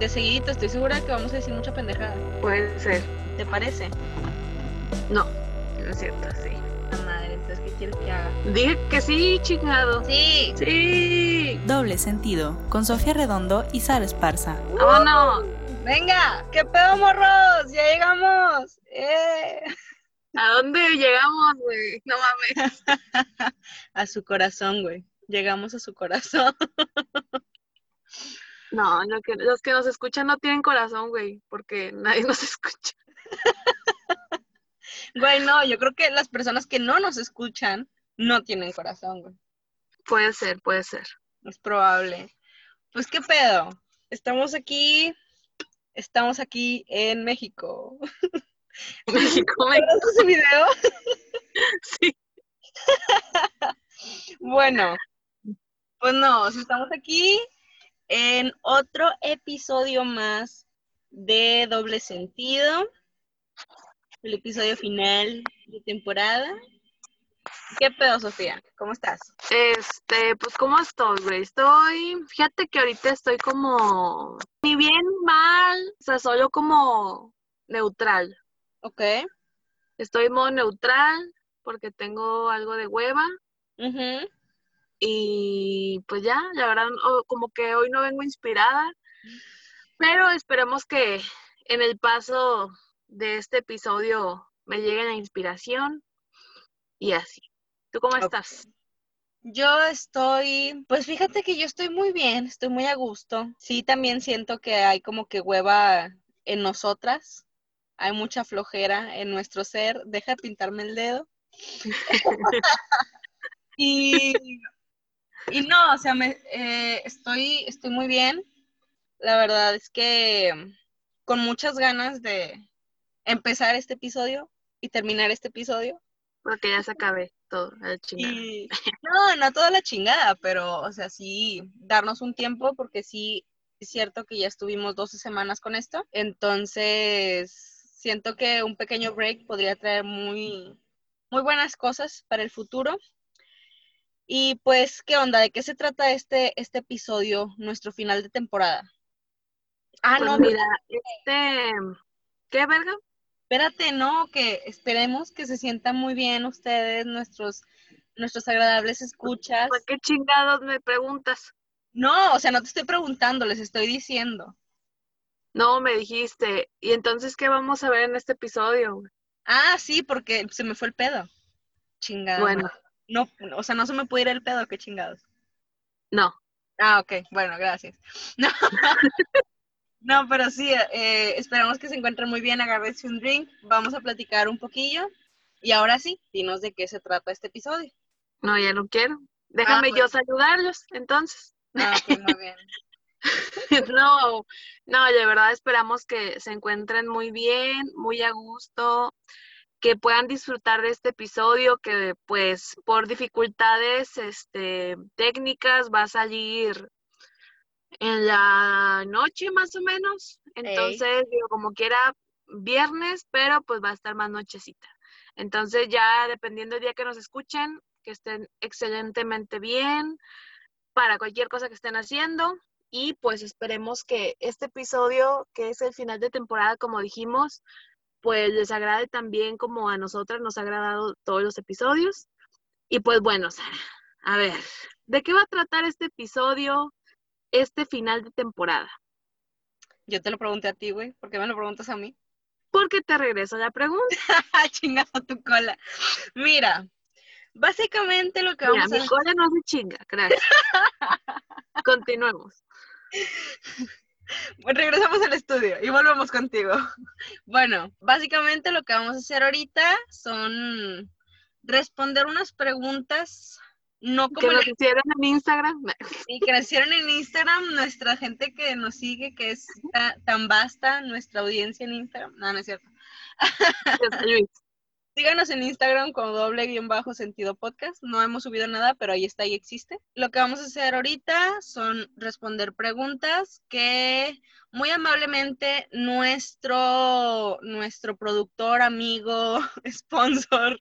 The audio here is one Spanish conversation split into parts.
de seguidito, estoy segura que vamos a decir mucha pendejada. Puede ser. ¿Te parece? No, no es cierto, sí. La madre, entonces, ¿qué quieres que haga? Dije que sí, chingado. Sí. Sí. Doble sentido, con Sofía Redondo y Sara Esparza. Vámonos. Venga, ¿qué pedo, morros? Ya llegamos. ¡Eh! ¿A dónde llegamos, güey? No mames. a su corazón, güey. Llegamos a su corazón. No, lo que- los que nos escuchan no tienen corazón, güey, porque nadie nos escucha. Güey, no, yo creo que las personas que no nos escuchan no tienen corazón, güey. Puede ser, puede ser. Es probable. Pues, ¿qué pedo? Estamos aquí, estamos aquí en México. México, ¿Recuerdas ese video? sí. Bueno, pues no, estamos aquí en otro episodio más de Doble Sentido, el episodio final de temporada. ¿Qué pedo, Sofía? ¿Cómo estás? Este, pues, ¿cómo estoy, güey? Estoy, fíjate que ahorita estoy como, ni bien ni mal, o sea, solo como neutral. Ok. Estoy modo neutral porque tengo algo de hueva Ujú. Y pues ya, la verdad, como que hoy no vengo inspirada, pero esperemos que en el paso de este episodio me llegue la inspiración y así. ¿Tú cómo estás? Yo estoy, pues fíjate que yo estoy muy bien, estoy muy a gusto. Sí, también siento que hay como que hueva en nosotras, hay mucha flojera en nuestro ser. Deja de pintarme el dedo. Y, y no, o sea, me, eh, estoy, estoy muy bien. La verdad es que con muchas ganas de empezar este episodio y terminar este episodio. Porque ya se acabé todo, el chingado. Y no, no toda la chingada, pero, o sea, sí, darnos un tiempo, porque sí, es cierto que ya estuvimos 12 semanas con esto. Entonces, siento que un pequeño break podría traer muy, muy buenas cosas para el futuro. Y pues, ¿qué onda? ¿De qué se trata este, este episodio, nuestro final de temporada? Ah, Pues no, mira, este, ¿qué verga? espérate, no, que esperemos que se sientan muy bien ustedes, nuestros, nuestros agradables escuchas. ¿Para qué chingados me preguntas? No, o sea, no te estoy preguntando, les estoy diciendo. No, me dijiste. ¿Y entonces qué vamos a ver en este episodio? Ah, sí, porque se me fue el pedo. Chingada. Bueno, madre. No, o sea, no se me puede ir el pedo, qué chingados. no. Ah, ok, bueno, gracias. No, no pero sí, eh, esperamos que se encuentren muy bien, agárrense un drink, vamos a platicar un poquillo. Y ahora sí, dinos de qué se trata este episodio. No, ya no quiero. Déjame Ah, yo pues. saludarlos, entonces. Ah, pues muy bien. No, no, de verdad esperamos que se encuentren muy bien, muy a gusto, que puedan disfrutar de este episodio, que pues por dificultades este, técnicas va a salir en la noche más o menos. Entonces, digo, como quiera, viernes, pero pues va a estar más nochecita. Entonces ya dependiendo del día que nos escuchen, que estén excelentemente bien para cualquier cosa que estén haciendo. Y pues esperemos que este episodio, que es el final de temporada, como dijimos, pues les agrade también como a nosotras nos ha agradado todos los episodios. Y pues bueno, Sara, a ver, ¿de qué va a tratar este episodio, este final de temporada? Yo te lo pregunté a ti, güey, ¿por qué me lo preguntas a mí? Porque te regreso la pregunta. Chingado tu cola. Mira, básicamente lo que Mira, vamos a mi cola no se chinga, gracias. Continuemos. Regresamos al estudio y volvemos contigo. Bueno, básicamente lo que vamos a hacer ahorita son responder unas preguntas, no Que como nos las hicieron en Instagram. que nos hicieron en Instagram, nuestra gente que nos sigue, que es ta- tan vasta, nuestra audiencia en Instagram. No, no es cierto. Luis. Síganos en Instagram como doble guion bajo sentido podcast. No hemos subido nada, pero ahí está y existe. Lo que vamos a hacer ahorita son responder preguntas que muy amablemente nuestro, nuestro productor, amigo, sponsor,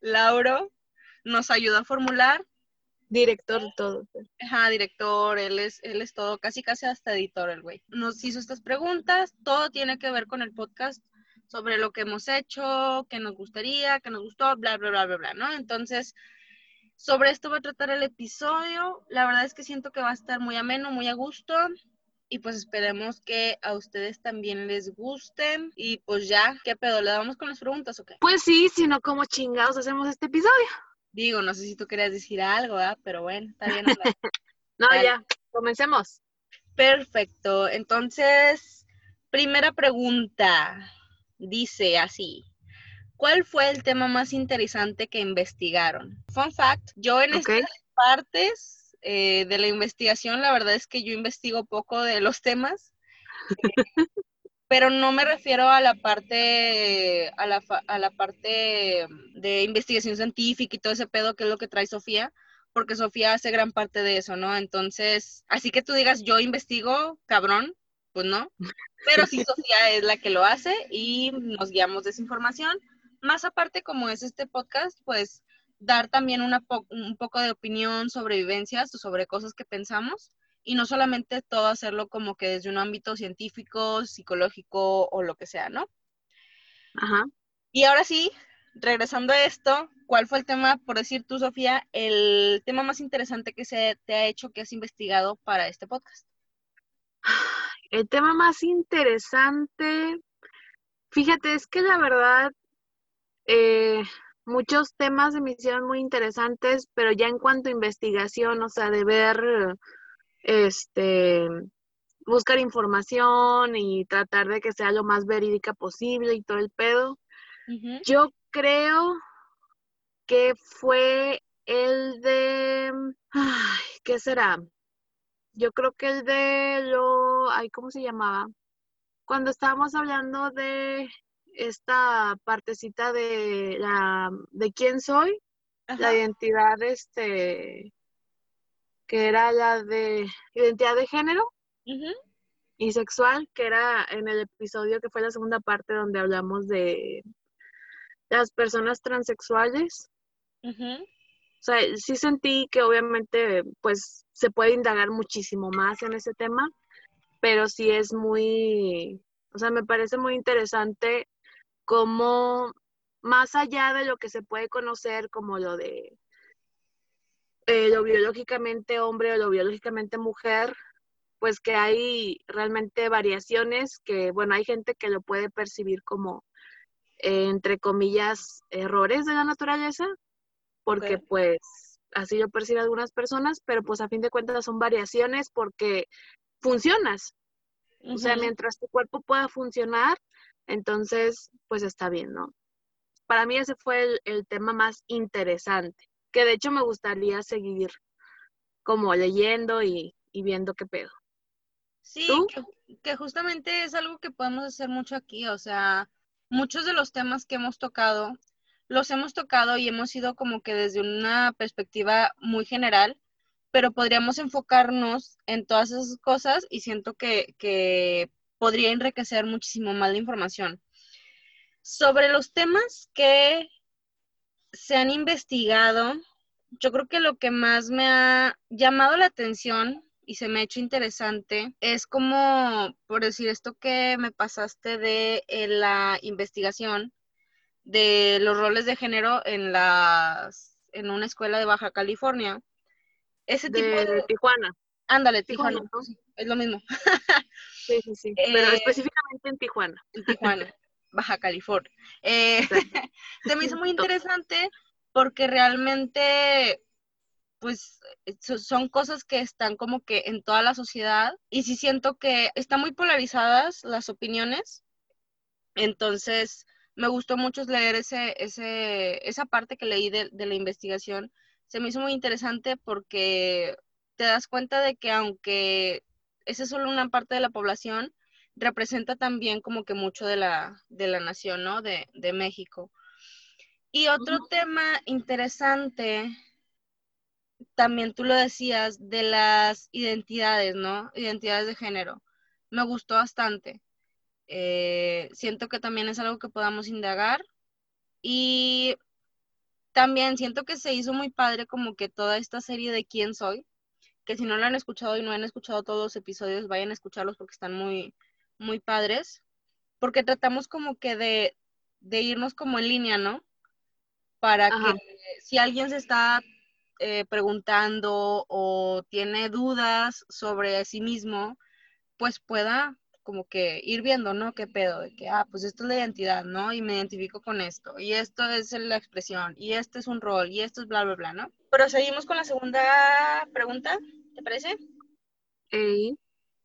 Lauro, nos ayuda a formular. Director todo. pues. Ajá, director, él es, él es todo, casi casi hasta editor el güey. Nos hizo estas preguntas, todo tiene que ver con el podcast sobre lo que hemos hecho, que nos gustaría, que nos gustó, bla, bla, bla, bla, bla, ¿no? Entonces, sobre esto va a tratar el episodio. La verdad es que siento que va a estar muy ameno, muy a gusto. Y pues esperemos que a ustedes también les gusten. Y pues ya, ¿qué pedo? ¿Le damos con las preguntas o qué? Pues sí, sino como chingados hacemos este episodio. Digo, no sé si tú querías decir algo, ¿verdad? Pero bueno, está bien. No, Dale. ya, comencemos. Perfecto. Entonces, primera pregunta. Dice así. ¿Cuál fue el tema más interesante que investigaron? Fun fact, yo en estas partes eh, de la investigación, la verdad es que yo investigo poco de los temas, eh, pero no me refiero a la parte, a la, a la parte de investigación científica y todo ese pedo que es lo que trae Sofía, porque Sofía hace gran parte de eso, ¿no? Entonces, así que tú digas, yo investigo, cabrón, pues no, pero sí Sofía es la que lo hace y nos guiamos de esa información. Más aparte, como es este podcast, pues dar también una po- un poco de opinión sobre vivencias o sobre cosas que pensamos y no solamente todo hacerlo como que desde un ámbito científico, psicológico o lo que sea, ¿no? Ajá. Y ahora sí, regresando a esto, ¿cuál fue el tema, por decir tú, Sofía, el tema más interesante que se te ha hecho que has investigado para este podcast? El tema más interesante, fíjate, es que la verdad, eh, muchos temas se me hicieron muy interesantes, pero ya en cuanto a investigación, o sea, de ver, este, buscar información y tratar de que sea lo más verídica posible y todo el pedo, yo creo que fue el de, ay, ¿qué será? Yo creo que el de ay, ¿cómo se llamaba? Cuando estábamos hablando de esta partecita de la, de quién soy, la identidad, este, que era la de identidad de género y sexual, que era en el episodio que fue la segunda parte donde hablamos de las personas transexuales. O sea, sí sentí que obviamente pues se puede indagar muchísimo más en ese tema, pero sí es muy, o sea, me parece muy interesante cómo más allá de lo que se puede conocer como lo de eh, lo biológicamente hombre o lo biológicamente mujer, pues que hay realmente variaciones que, bueno, hay gente que lo puede percibir como, eh, entre comillas, errores de la naturaleza, porque pues así lo perciben algunas personas, pero pues a fin de cuentas son variaciones porque funcionas. O sea, mientras tu cuerpo pueda funcionar, entonces pues está bien, ¿no? Para mí ese fue el, el tema más interesante, que de hecho me gustaría seguir como leyendo y, y viendo qué pedo. Sí, que, que justamente es algo que podemos hacer mucho aquí, o sea, muchos de los temas que hemos tocado, los hemos tocado y hemos ido como que desde una perspectiva muy general, pero podríamos enfocarnos en todas esas cosas y siento que, que podría enriquecer muchísimo más la información. Sobre los temas que se han investigado, yo creo que lo que más me ha llamado la atención y se me ha hecho interesante es como, por decir esto que me pasaste de la investigación de los roles de género en las en una escuela de Baja California. Ese tipo De Tijuana. ándale, Tijuana, Tijuana, ¿no? sí, es lo mismo, Sí, sí, sí. Pero Eh, específicamente en Tijuana. en Tijuana, Baja California. Eh, se me hizo muy interesante porque realmente pues so- son cosas que están como que en toda la sociedad y sí siento que están muy polarizadas las opiniones, entonces me gustó mucho leer ese, ese, esa parte que leí de, de la investigación, se me hizo muy interesante porque te das cuenta de que aunque esa es solo una parte de la población, representa también como que mucho de la, de la nación, ¿no? De, de México. Y otro tema interesante también tú lo decías, de las identidades, ¿no? Identidades de género. Me gustó bastante. Eh, siento que también es algo que podamos indagar. Y también siento que se hizo muy padre como que toda esta serie de quién soy, que si no lo han escuchado y no han escuchado todos los episodios, vayan a escucharlos porque están muy, muy padres, porque tratamos como que de, de irnos como en línea, ¿no? Para que si alguien se está eh, preguntando o tiene dudas sobre sí mismo, pues pueda como que ir viendo, ¿no? ¿Qué pedo? De que, ah, pues esto es la identidad, ¿no? Y me identifico con esto, y esto es la expresión, y este es un rol, y esto es bla, bla, bla, ¿no? Pero seguimos con la segunda pregunta, ¿te parece? Sí.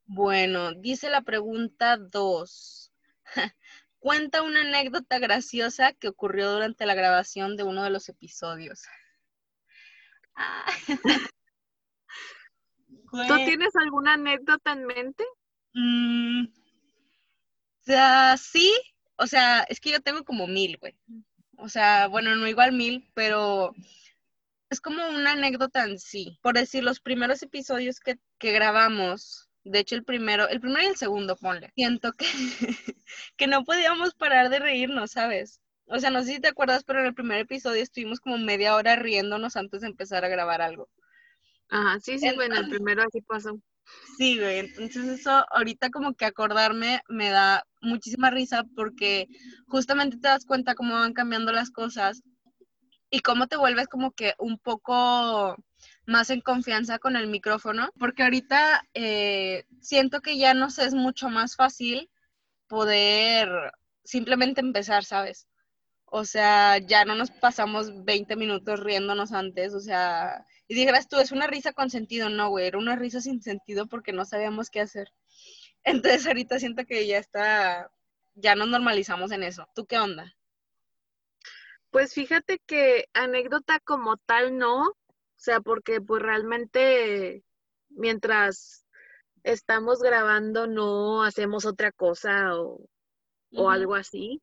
Bueno, dice la pregunta dos. Cuenta una anécdota graciosa que ocurrió durante la grabación de uno de los episodios. Ah. ¿Tú tienes alguna anécdota en mente? Mm, o sea, sí, o sea, es que yo tengo como mil, güey. O sea, bueno, no igual mil, pero es como una anécdota en sí. Por decir, los primeros episodios que, que grabamos, de hecho el primero, el primero y el segundo, ponle, siento que, que no podíamos parar de reírnos, ¿sabes? O sea, no sé si te acuerdas, pero en el primer episodio estuvimos como media hora riéndonos antes de empezar a grabar algo. Ajá, sí, sí, bueno, el primero así pasó. Sí, güey, entonces eso ahorita como que acordarme me da muchísima risa porque justamente te das cuenta cómo van cambiando las cosas y cómo te vuelves como que un poco más en confianza con el micrófono, porque ahorita eh, siento que ya nos es mucho más fácil poder simplemente empezar, ¿sabes? O sea, ya no nos pasamos 20 minutos riéndonos antes, o sea, y dijeras tú, es una risa con sentido, no, güey, era una risa sin sentido porque no sabíamos qué hacer. Entonces ahorita siento que ya está, ya nos normalizamos en eso. ¿Tú qué onda? Pues fíjate que anécdota como tal no, o sea, porque pues realmente mientras estamos grabando no hacemos otra cosa o, o algo así.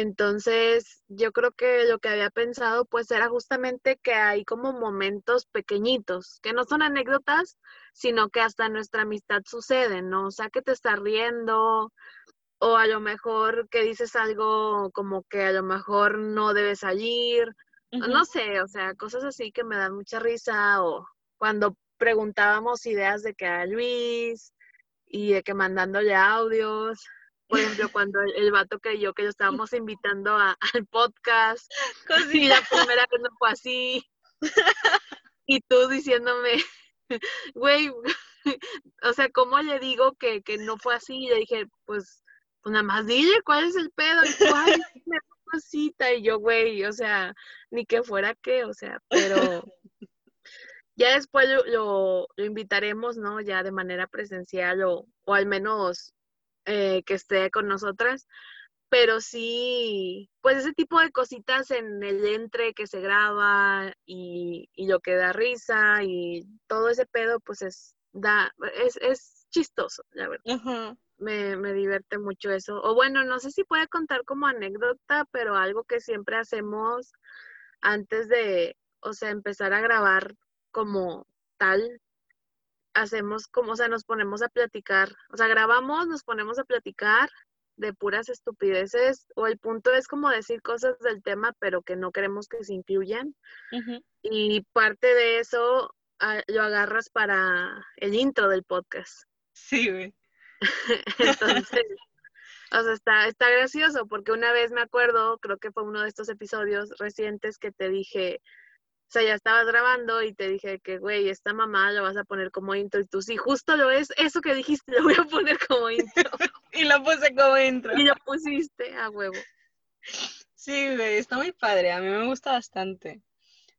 Entonces, yo creo que lo que había pensado pues era justamente que hay como momentos pequeñitos, que no son anécdotas, sino que hasta nuestra amistad sucede, ¿no? O sea, que te estás riendo o a lo mejor que dices algo como que a lo mejor no debes salir, no sé, o sea, cosas así que me dan mucha risa o cuando preguntábamos ideas de que a Luis y de que mandándole audios, por ejemplo, cuando el, vato que yo, que yo estábamos invitando al podcast, y la primera vez no fue así, y tú diciéndome, güey, o sea, ¿cómo le digo que, que no fue así? Y le dije, pues, pues nada más dile cuál es el pedo, y tú, ay, me cosita, y yo, güey, o sea, ni que fuera qué, o sea, pero ya después lo, lo, invitaremos, ¿no? Ya de manera presencial o, o al menos eh, que esté con nosotras, pero sí, pues ese tipo de cositas en el entre que se graba y, y lo que da risa y todo ese pedo, pues es, da, es, es chistoso, la verdad. me, me divierte mucho eso. O bueno, no sé si puede contar como anécdota, pero algo que siempre hacemos antes de, o sea, empezar a grabar como tal, hacemos como, o sea, nos ponemos a platicar, o sea, grabamos, nos ponemos a platicar de puras estupideces, o el punto es como decir cosas del tema, pero que no queremos que se incluyan. Y parte de eso ah, lo agarras para el intro del podcast. Sí, güey. Entonces, o sea, está, está gracioso, porque una vez me acuerdo, creo que fue uno de estos episodios recientes que te dije, o sea, ya estabas grabando y te dije que, güey, esta mamá lo vas a poner como intro. Y tú, sí, justo lo es, eso que dijiste, lo voy a poner como intro. y lo puse como intro. Y lo pusiste a huevo. Sí, güey, está muy padre. A mí me gusta bastante.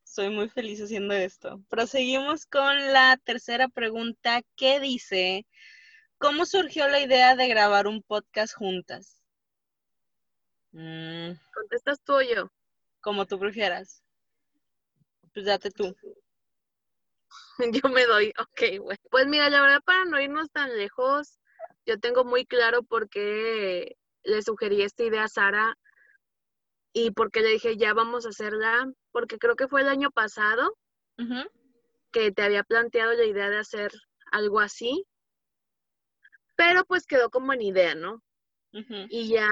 Soy muy feliz haciendo esto. Proseguimos con la tercera pregunta ¿Qué dice, ¿cómo surgió la idea de grabar un podcast juntas? Mm. ¿Contestas tú o yo? Como tú prefieras. Pues date tú. Yo me doy, ok, güey. Pues mira, la verdad, para no irnos tan lejos, yo tengo muy claro por qué le sugerí esta idea a Sara y por qué le dije, ya vamos a hacerla, porque creo que fue el año pasado que te había planteado la idea de hacer algo así, pero pues quedó como en idea, ¿no? Y ya,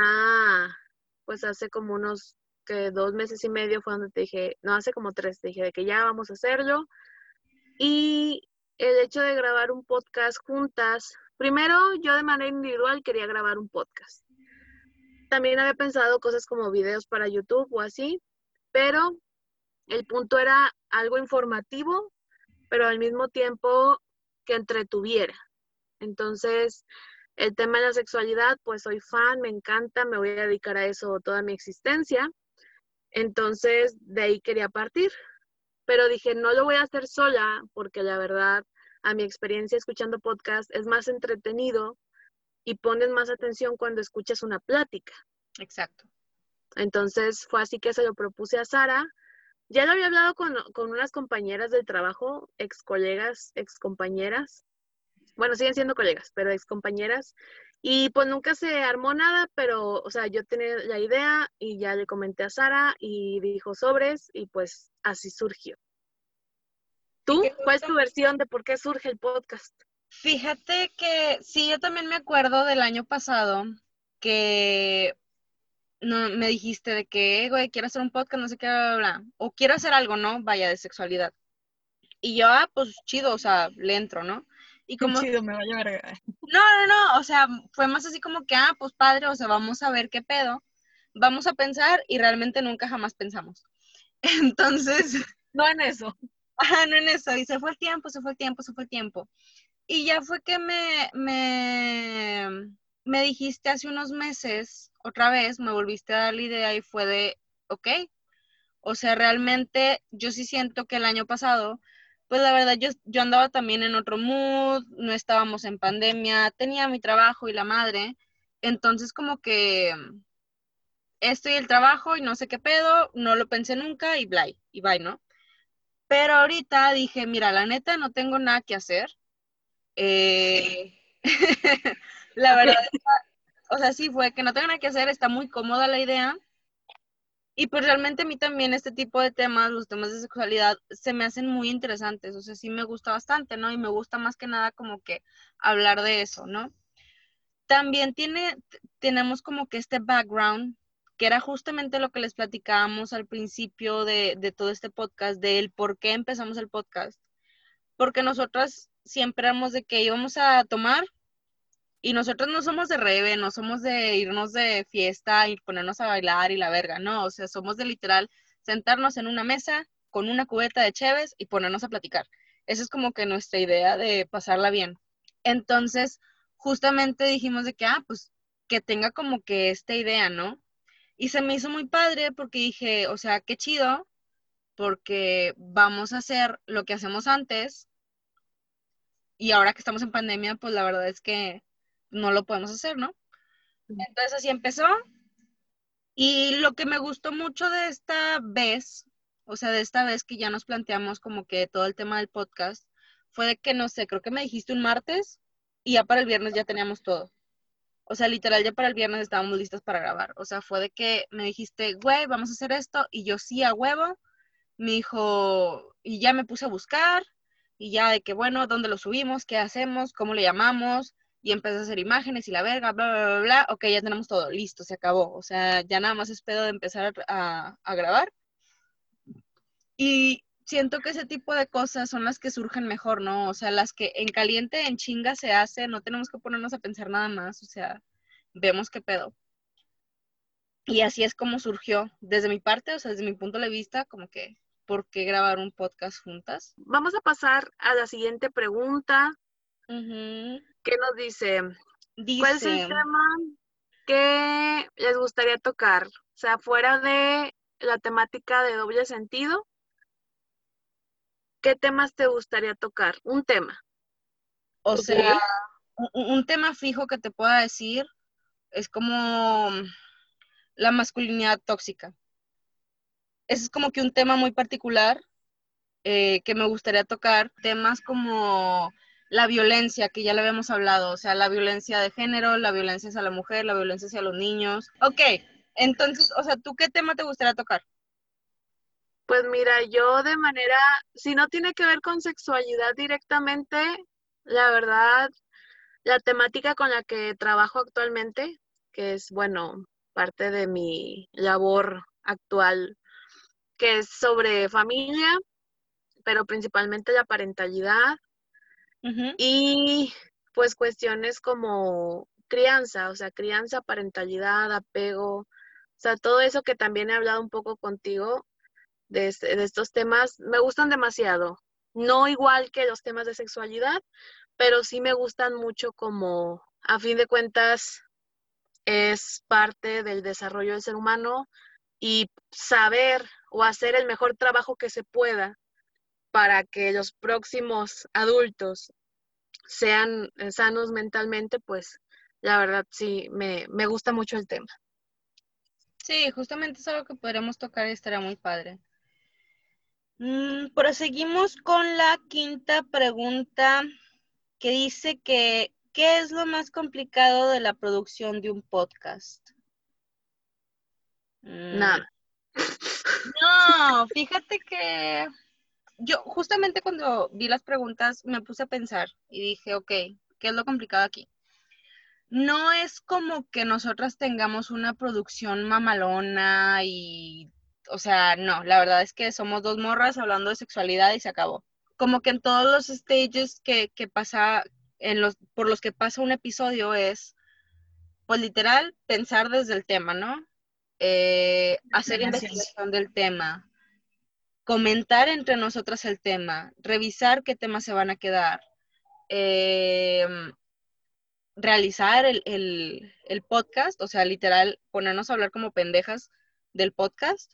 pues hace como unos que dos meses y medio fue donde te dije, no, hace como tres, te dije de que ya vamos a hacerlo. Y el hecho de grabar un podcast juntas, primero yo de manera individual quería grabar un podcast. También había pensado cosas como videos para YouTube o así, pero el punto era algo informativo, pero al mismo tiempo que entretuviera. Entonces, el tema de la sexualidad, pues soy fan, me encanta, me voy a dedicar a eso toda mi existencia. Entonces, de ahí quería partir. Pero dije, no lo voy a hacer sola, porque la verdad, a mi experiencia escuchando podcast, es más entretenido y pones más atención cuando escuchas una plática. Exacto. Entonces, fue así que se lo propuse a Sara. Ya lo había hablado con, con unas compañeras del trabajo, ex colegas, ex compañeras, bueno, siguen siendo colegas, pero ex compañeras. Y pues nunca se armó nada, pero, o sea, yo tenía la idea y ya le comenté a Sara y dijo sobres y pues así surgió. ¿Tú? ¿Cuál es tu versión de por qué surge el podcast? Fíjate que sí, yo también me acuerdo del año pasado que no, me dijiste de que, güey, quiero hacer un podcast, no sé qué, bla, bla, bla, o quiero hacer algo, ¿no? Vaya, de sexualidad. Y yo, ah, pues chido, o sea, le entro, ¿no? Y como... Chido, me vaya verga. No, no, no, o sea, fue más así como que, ah, pues padre, o sea, vamos a ver qué pedo, vamos a pensar y realmente nunca jamás pensamos. Entonces... No en eso. Ajá, no en eso, y se fue el tiempo, se fue el tiempo, se fue el tiempo. Y ya fue que me, me, me dijiste hace unos meses, otra vez, me volviste a dar la idea y fue de, ok, o sea, realmente yo sí siento que el año pasado pues la verdad yo, yo andaba también en otro mood, no estábamos en pandemia, tenía mi trabajo y la madre, entonces como que estoy el trabajo y no sé qué pedo, no lo pensé nunca y bla, y bye, ¿no? Pero ahorita dije, mira, la neta no tengo nada que hacer. Eh, la verdad, o sea, sí fue que no tengo nada que hacer, está muy cómoda la idea. Y pues realmente a mí también este tipo de temas, los temas de sexualidad, se me hacen muy interesantes, o sea, sí me gusta bastante, ¿no? Y me gusta más que nada como que hablar de eso, ¿no? También tiene, tenemos como que este background, que era justamente lo que les platicábamos al principio de, de todo este podcast, del por qué empezamos el podcast. Porque nosotras siempre éramos de que íbamos a tomar, y nosotros no somos de reve, no somos de irnos de fiesta y ponernos a bailar y la verga, no, o sea, somos de literal sentarnos en una mesa con una cubeta de cheves y ponernos a platicar. Esa es como que nuestra idea de pasarla bien. Entonces, justamente dijimos de que, ah, pues que tenga como que esta idea, ¿no? Y se me hizo muy padre porque dije, o sea, qué chido, porque vamos a hacer lo que hacemos antes. Y ahora que estamos en pandemia, pues la verdad es que no lo podemos hacer, ¿no? Entonces así empezó. Y lo que me gustó mucho de esta vez, o sea, de esta vez que ya nos planteamos como que todo el tema del podcast, fue de que, no sé, creo que me dijiste un martes y ya para el viernes ya teníamos todo. O sea, literal, ya para el viernes estábamos listas para grabar. O sea, fue de que me dijiste, güey, vamos a hacer esto. Y yo sí, a huevo. Me dijo, y ya me puse a buscar. Y ya de que, bueno, ¿dónde lo subimos? ¿Qué hacemos? ¿Cómo le llamamos? Y empecé a hacer imágenes y la verga, bla, bla, bla, bla, ok, ya tenemos todo, listo, se acabó. O sea, ya nada más espero de empezar a, a grabar. Y siento que ese tipo de cosas son las que surgen mejor, ¿no? O sea, las que en caliente, en chinga se hace, no tenemos que ponernos a pensar nada más, o sea, vemos qué pedo. Y así es como surgió, desde mi parte, o sea, desde mi punto de vista, como que, ¿por qué grabar un podcast juntas? Vamos a pasar a la siguiente pregunta. ¿Qué nos dice? ¿Cuál es el tema que les gustaría tocar? O sea, fuera de la temática de doble sentido, ¿qué temas te gustaría tocar? Un tema. O sea, un, tema fijo que te pueda decir es como la masculinidad tóxica. Ese es como que un tema muy particular eh, que me gustaría tocar. Temas como la violencia, que ya le habíamos hablado, o sea, la violencia de género, la violencia hacia la mujer, la violencia hacia los niños. Ok, entonces, o sea, ¿tú qué tema te gustaría tocar? Pues mira, yo de manera, si no tiene que ver con sexualidad directamente, la verdad, la temática con la que trabajo actualmente, que es, bueno, parte de mi labor actual, que es sobre familia, pero principalmente la parentalidad y pues cuestiones como crianza, o sea, crianza, parentalidad, apego, o sea, todo eso que también he hablado un poco contigo de, de estos temas, me gustan demasiado. No igual que los temas de sexualidad, pero sí me gustan mucho como, a fin de cuentas, es parte del desarrollo del ser humano y saber o hacer el mejor trabajo que se pueda para que los próximos adultos sean sanos mentalmente, pues la verdad sí, me, gusta mucho el tema. Sí, justamente es algo que podríamos tocar y estaría muy padre. Mm, proseguimos con la quinta pregunta que dice que ¿qué es lo más complicado de la producción de un podcast? Mm. Nada. No, fíjate que yo justamente cuando vi las preguntas me puse a pensar y dije, ok, ¿qué es lo complicado aquí? No es como que nosotras tengamos una producción mamalona y, o sea, no, la verdad es que somos dos morras hablando de sexualidad y se acabó. Como que en todos los stages que, que pasa, en los, por los que pasa un episodio es, pues literal, pensar desde el tema, ¿no? Eh, hacer investigación del tema, comentar entre nosotras el tema, revisar qué temas se van a quedar, em, realizar el, podcast, o sea, literal, ponernos a hablar como pendejas del podcast.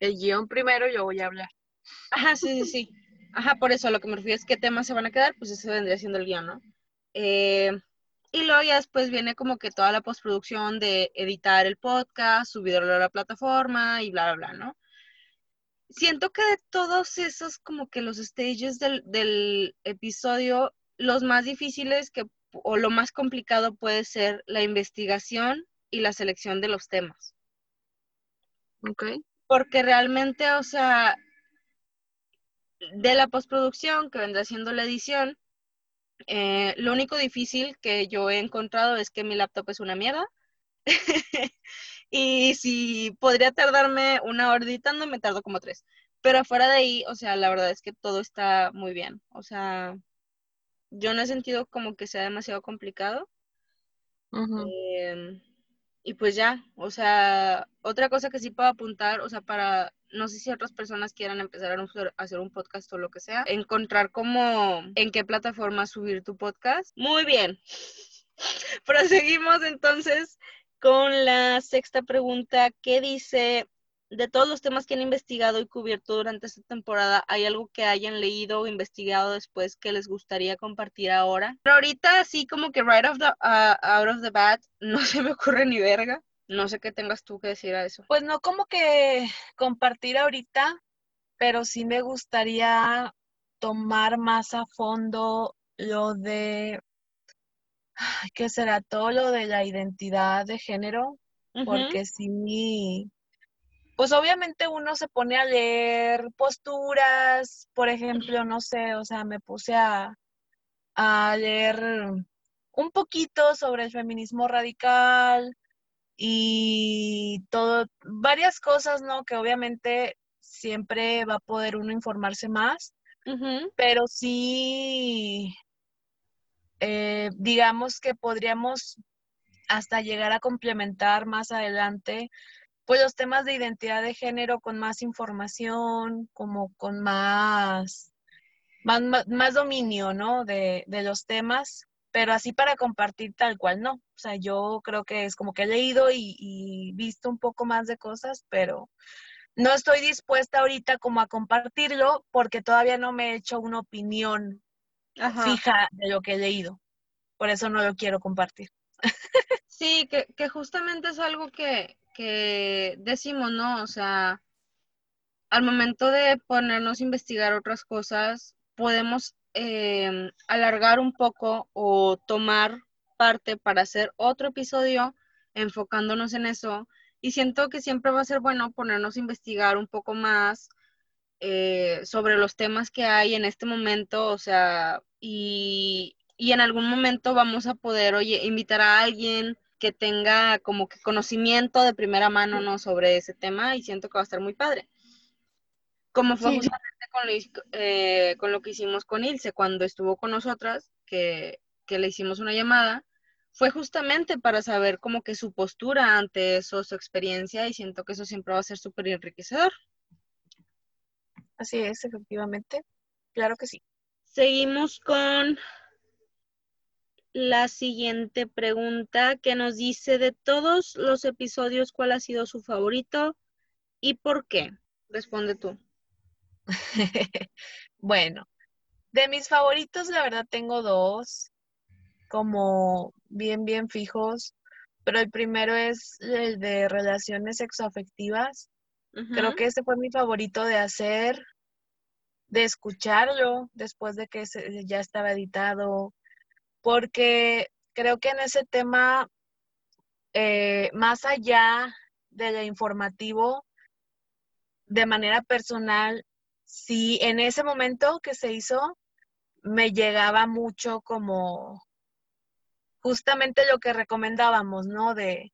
El guion primero, yo voy a hablar. Ajá, sí, sí, sí. Ajá, por eso a lo que me refiero es qué temas se van a quedar, pues eso vendría siendo el guion, ¿no? Eh, y luego ya después viene como que toda la postproducción de editar el podcast, subirlo a la plataforma y bla, bla, bla, ¿no? Siento que de todos esos como que los stages del, del episodio, los más difíciles que, o lo más complicado puede ser la investigación y la selección de los temas. Ok. Porque realmente, o sea, de la postproducción, que vendrá siendo la edición, eh, lo único difícil que yo he encontrado es que mi laptop es una mierda. y si podría tardarme una hora editando, me tardo como tres. Pero afuera de ahí, o sea, la verdad es que todo está muy bien. O sea, yo no he sentido como que sea demasiado complicado. Em, y pues ya, o sea, otra cosa que sí puedo apuntar, o sea, para no sé si otras personas quieran empezar a hacer un podcast o lo que sea, encontrar cómo, en qué plataforma subir tu podcast. Muy bien. Proseguimos entonces con la sexta pregunta ¿Qué dice, de todos los temas que han investigado y cubierto durante esta temporada, ¿hay algo que hayan leído o investigado después que les gustaría compartir ahora? Pero ahorita sí como que right off the, uh, out of the bat no se me ocurre ni verga. No sé qué tengas tú que decir a eso. Pues no como que compartir ahorita, pero sí me gustaría tomar más a fondo lo de, ¿qué será? Todo lo de la identidad de género, porque sí, pues obviamente uno se pone a leer posturas, por ejemplo, no sé, o sea, me puse a, a leer un poquito sobre el feminismo radical, y todo, varias cosas, ¿no? Que obviamente siempre va a poder uno informarse más, pero sí, eh, digamos que podríamos hasta llegar a complementar más adelante, pues los temas de identidad de género con más información, como con más, más, más, dominio, ¿no? De, de los temas pero así para compartir tal cual no. O sea, yo creo que es como que he leído y, visto un poco más de cosas, pero no estoy dispuesta ahorita como a compartirlo porque todavía no me he hecho una opinión fija de lo que he leído. Por eso no lo quiero compartir. Sí, que, que justamente es algo que, que decimos, ¿no? O sea, al momento de ponernos a investigar otras cosas, podemos Em, alargar un poco o tomar parte para hacer otro episodio enfocándonos en eso. Y siento que siempre va a ser bueno ponernos a investigar un poco más eh, sobre los temas que hay en este momento, o sea, y, y, en algún momento vamos a poder, oye, invitar a alguien que tenga como que conocimiento de primera mano, ¿no? Sobre ese tema y siento que va a estar muy padre. Como fue justamente con lo, eh, con lo, que hicimos con Ilse cuando estuvo con nosotras, que, que le hicimos una llamada, fue justamente para saber como que su postura ante eso, su experiencia, y siento que eso siempre va a ser súper enriquecedor. Así es, efectivamente. Claro que sí. Seguimos con la siguiente pregunta que nos dice de todos los episodios, ¿cuál ha sido su favorito y por qué? Responde tú. bueno, de mis favoritos, la verdad tengo dos, como bien, bien fijos, pero el primero es el de relaciones sexoafectivas. Creo que ese fue mi favorito de hacer, de escucharlo después de que ya estaba editado, porque creo que en ese tema, eh, más allá de lo informativo, de manera personal, sí, en ese momento que se hizo, me llegaba mucho como justamente lo que recomendábamos, ¿no? De,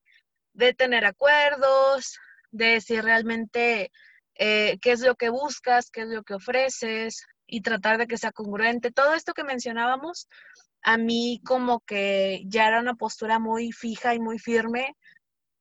tener acuerdos, de decir realmente eh, qué es lo que buscas, qué es lo que ofreces y tratar de que sea congruente. Todo esto que mencionábamos, a mí como que ya era una postura muy fija y muy firme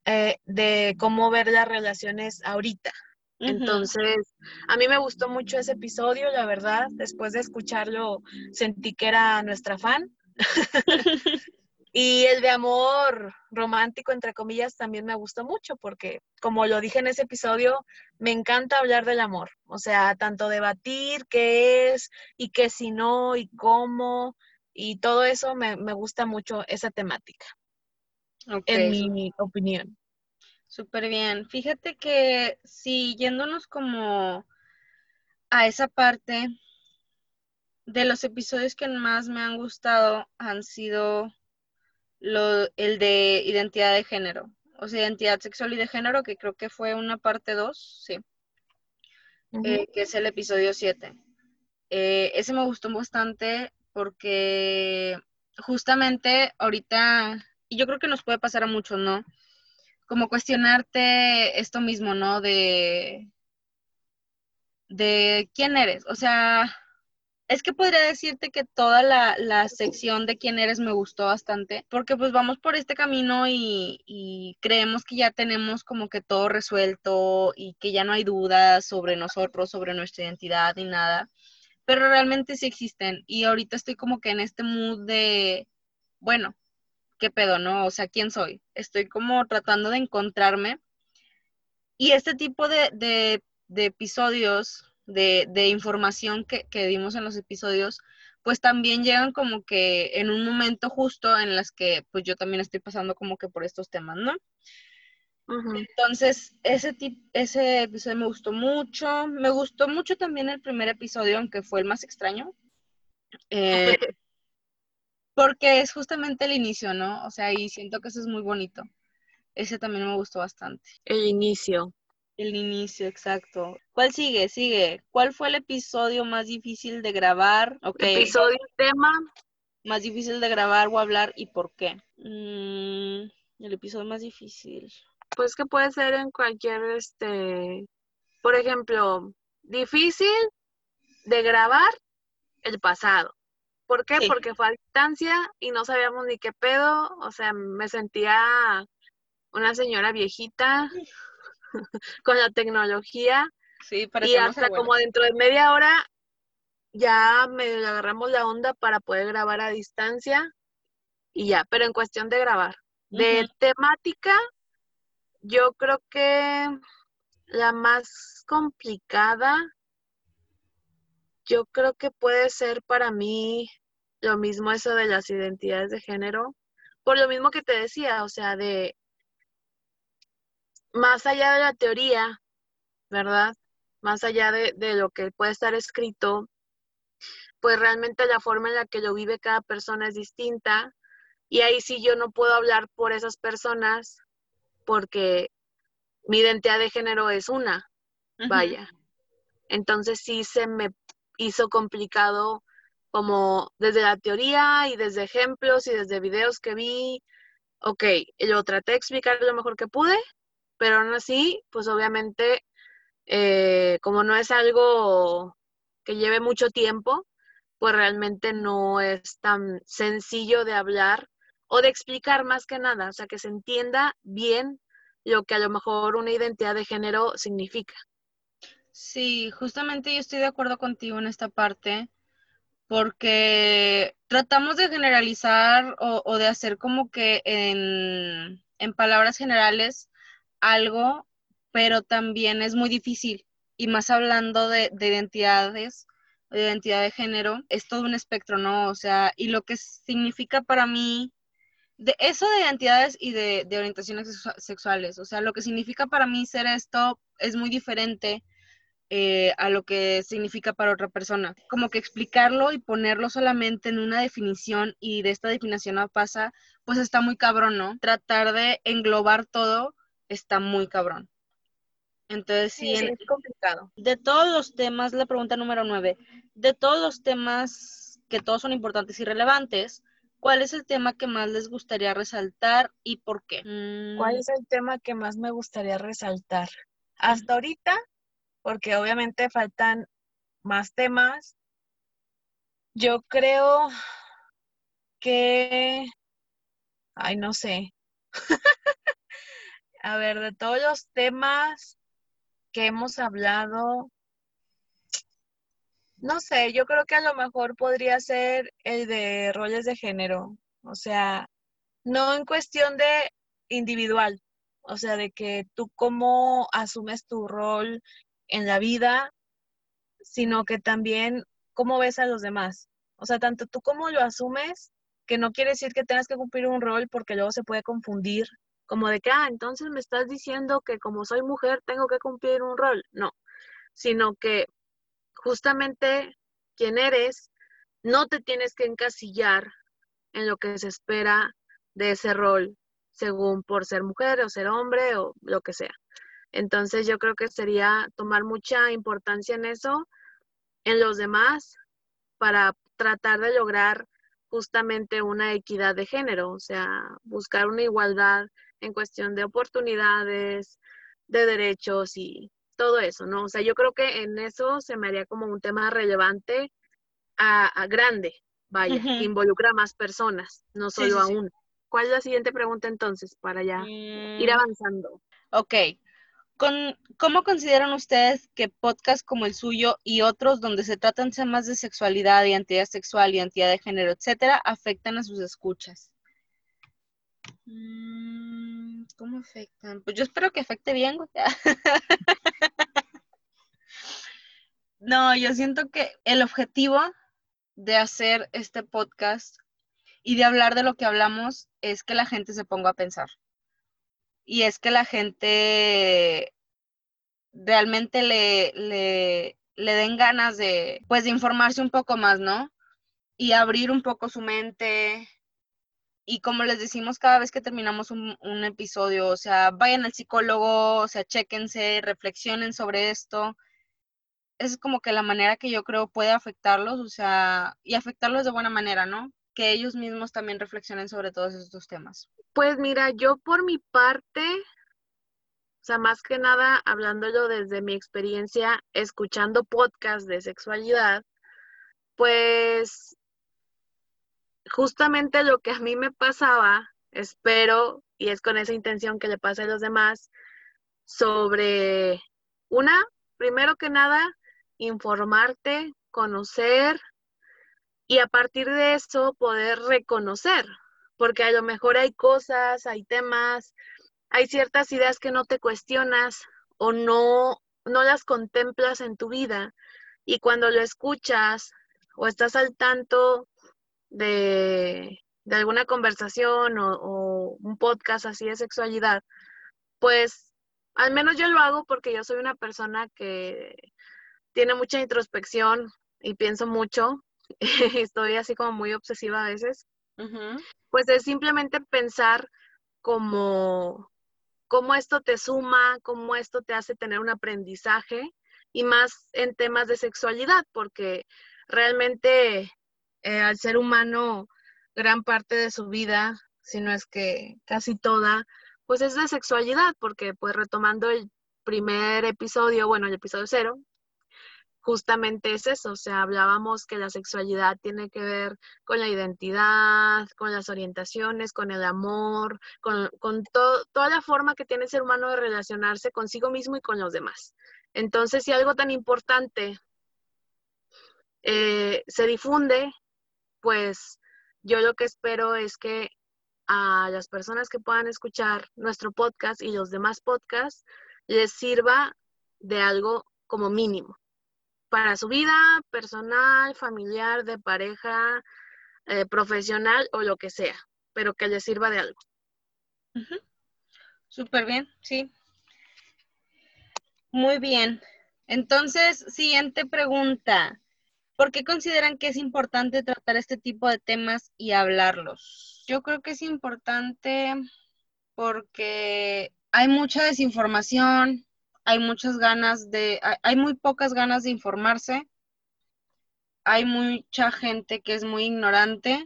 eh, de cómo ver las relaciones ahorita, entonces, a mí me gustó mucho ese episodio, la verdad. Después de escucharlo, sentí que era nuestra fan. y el de amor romántico, entre comillas, también me gustó mucho porque, como lo dije en ese episodio, me encanta hablar del amor. O sea, tanto debatir qué es y qué si no y cómo. Y todo eso me, gusta mucho esa temática, en mi opinión. Súper bien. Fíjate que si yéndonos como a esa parte de los episodios que más me han gustado han sido lo, el de identidad de género, o sea, identidad sexual y de género, que creo que fue una parte 2, sí, eh, que es el episodio 7. Eh, ese me gustó bastante porque justamente ahorita, y yo creo que nos puede pasar a muchos, ¿no? como cuestionarte esto mismo, ¿no? De, de quién eres. O sea, es que podría decirte que toda la, la, sección de quién eres me gustó bastante, porque pues vamos por este camino y, y, creemos que ya tenemos como que todo resuelto y que ya no hay dudas sobre nosotros, sobre nuestra identidad ni nada, pero realmente sí existen y ahorita estoy como que en este mood de, bueno, ¿qué pedo, no? O sea, ¿quién soy? Estoy como tratando de encontrarme. Y este tipo de, episodios, de, información que, que, dimos en los episodios, pues también llegan como que en un momento justo en las que pues yo también estoy pasando como que por estos temas, ¿no? Entonces, ese, ese episodio me gustó mucho. Me gustó mucho también el primer episodio, aunque fue el más extraño. Eh, porque es justamente el inicio, ¿no? O sea, y siento que eso es muy bonito. Ese también me gustó bastante. El inicio. El inicio, exacto. ¿Cuál sigue? Sigue. ¿Cuál fue el episodio más difícil de grabar? Okay. Episodio, tema. Más difícil de grabar o hablar y por qué. Mm, el episodio más difícil. Pues que puede ser en cualquier, este, por ejemplo, difícil de grabar el pasado. ¿Por qué? Porque fue a distancia y no sabíamos ni qué pedo. O sea, me sentía una señora viejita con la tecnología. Sí, Y hasta como dentro de media hora ya me agarramos la onda para poder grabar a distancia y ya, pero en cuestión de grabar. De temática, yo creo que la más complicada yo creo que puede ser para mí lo mismo eso de las identidades de género, por lo mismo que te decía, o sea, de más allá de la teoría, ¿verdad? Más allá de, de lo que puede estar escrito, pues realmente la forma en la que lo vive cada persona es distinta y ahí sí yo no puedo hablar por esas personas porque mi identidad de género es una, vaya. Entonces sí se me hizo complicado como desde la teoría y desde ejemplos y desde videos que vi ok, yo traté de explicar lo mejor que pude, pero aún así, pues obviamente, eh, como no es algo que lleve mucho tiempo, pues realmente no es tan sencillo de hablar o de explicar más que nada, o sea, que se entienda bien lo que a lo mejor una identidad de género significa. Sí, justamente yo estoy de acuerdo contigo en esta parte, porque tratamos de generalizar o, de hacer como que en, palabras generales algo, pero también es muy difícil. Y más hablando de, de identidades, de identidad de género, es todo un espectro, ¿no? O sea, y lo que significa para mí de eso de identidades y de, orientaciones sexuales. O sea, lo que significa para mí ser esto es muy diferente eh, a lo que significa para otra persona. Como que explicarlo y ponerlo solamente en una definición y de esta definición no pasa, pues está muy cabrón, ¿no? Tratar de englobar todo está muy cabrón. Entonces, sí, es complicado. De todos los temas, la pregunta número nueve, de todos los temas que todos son importantes y relevantes, ¿Cuál es el tema que más les gustaría resaltar y por qué? ¿Cuál mm. es el tema que más me gustaría resaltar? Hasta ahorita, porque obviamente faltan más temas, yo creo que, ay, no sé. A ver, de todos los temas que hemos hablado, no sé, yo creo que a lo mejor podría ser el de roles de género, o sea, no en cuestión de individual, o sea, de que tú cómo asumes tu rol en la vida, sino que también cómo ves a los demás. O sea, tanto tú como lo asumes, que no quiere decir que tengas que cumplir un rol porque luego se puede confundir, como de que, ah, entonces me estás diciendo que como soy mujer tengo que cumplir un rol. No, sino que justamente quien eres, no te tienes que encasillar en lo que se espera de ese rol, según por ser mujer o ser hombre o lo que sea. Entonces yo creo que sería tomar mucha importancia en eso, en los demás, para tratar de lograr justamente una equidad de género, o sea, buscar una igualdad en cuestión de oportunidades, de derechos y todo eso, ¿no? O sea, yo creo que en eso se me haría como un tema relevante a, grande, vaya, que involucra a más personas, no solo a una. ¿Cuál es la siguiente pregunta entonces para ya ir mm. avanzando? Ok. Con, ¿Cómo consideran ustedes que podcasts como el suyo y otros donde se tratan temas de sexualidad, identidad sexual, identidad de género, etcétera, afectan a sus escuchas? Mm, ¿Cómo afectan? Pues yo espero que afecte bien, No, yo siento que el objetivo de hacer este podcast y de hablar de lo que hablamos es que la gente se ponga a pensar. Y es que la gente realmente le, le, le den ganas de, pues, de informarse un poco más, ¿no? Y abrir un poco su mente, y como les decimos cada vez que terminamos un, episodio, o sea, vayan al psicólogo, o sea, chéquense, reflexionen sobre esto. Es como que la manera que yo creo puede afectarlos, o sea, y afectarlos de buena manera, ¿no? Que ellos mismos también reflexionen sobre todos estos temas. Pues mira, yo por mi parte, o sea, más que nada hablándolo desde mi experiencia escuchando podcasts de sexualidad, pues justamente lo que a mí me pasaba, espero, y es con esa intención que le pase a los demás, sobre una, primero que nada, informarte, conocer y a partir de eso poder reconocer, porque a lo mejor hay cosas, hay temas, hay ciertas ideas que no te cuestionas o no, no las contemplas en tu vida y cuando lo escuchas o estás al tanto de, alguna conversación o, un podcast así de sexualidad, pues al menos yo lo hago porque yo soy una persona que tiene mucha introspección y pienso mucho. Estoy así como muy obsesiva a veces. Pues es simplemente pensar como cómo esto te suma, cómo esto te hace tener un aprendizaje y más en temas de sexualidad, porque realmente eh, al ser humano gran parte de su vida si no es que casi toda, pues es de sexualidad, porque pues retomando el primer episodio, bueno, el episodio cero, justamente es eso, o sea, hablábamos que la sexualidad tiene que ver con la identidad, con las orientaciones, con el amor, con, con toda la forma que tiene el ser humano de relacionarse consigo mismo y con los demás. Entonces, si algo tan importante eh, se difunde, pues yo lo que espero es que a las personas que puedan escuchar nuestro podcast y los demás podcasts les sirva de algo como mínimo para su vida personal, familiar, de pareja, eh, profesional o lo que sea, pero que les sirva de algo. Súper bien, sí. Muy bien. Entonces, siguiente pregunta. ¿Por qué consideran que es importante tratar este tipo de temas y hablarlos? Yo creo que es importante porque hay mucha desinformación, hay muchas ganas de, hay muy pocas ganas de informarse, hay mucha gente que es muy ignorante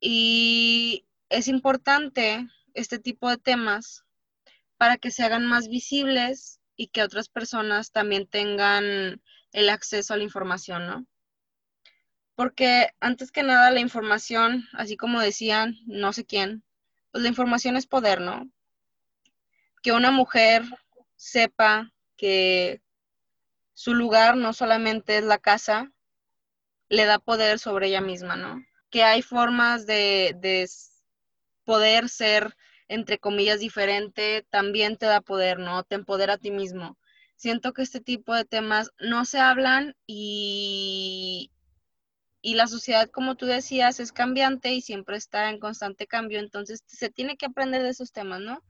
y es importante este tipo de temas para que se hagan más visibles y que otras personas también tengan el acceso a la información, ¿no? Porque antes que nada la información, así como decían, no sé quién, pues la información es poder, ¿no? Que una mujer sepa que su lugar no solamente es la casa, le da poder sobre ella misma, ¿no? Que hay formas de, de poder ser, entre comillas, diferente, también te da poder, ¿no? Te empodera a ti mismo siento que este tipo de temas no se hablan y, y la sociedad, como tú decías, es cambiante y siempre está en constante cambio, entonces se tiene que aprender de esos temas, ¿no?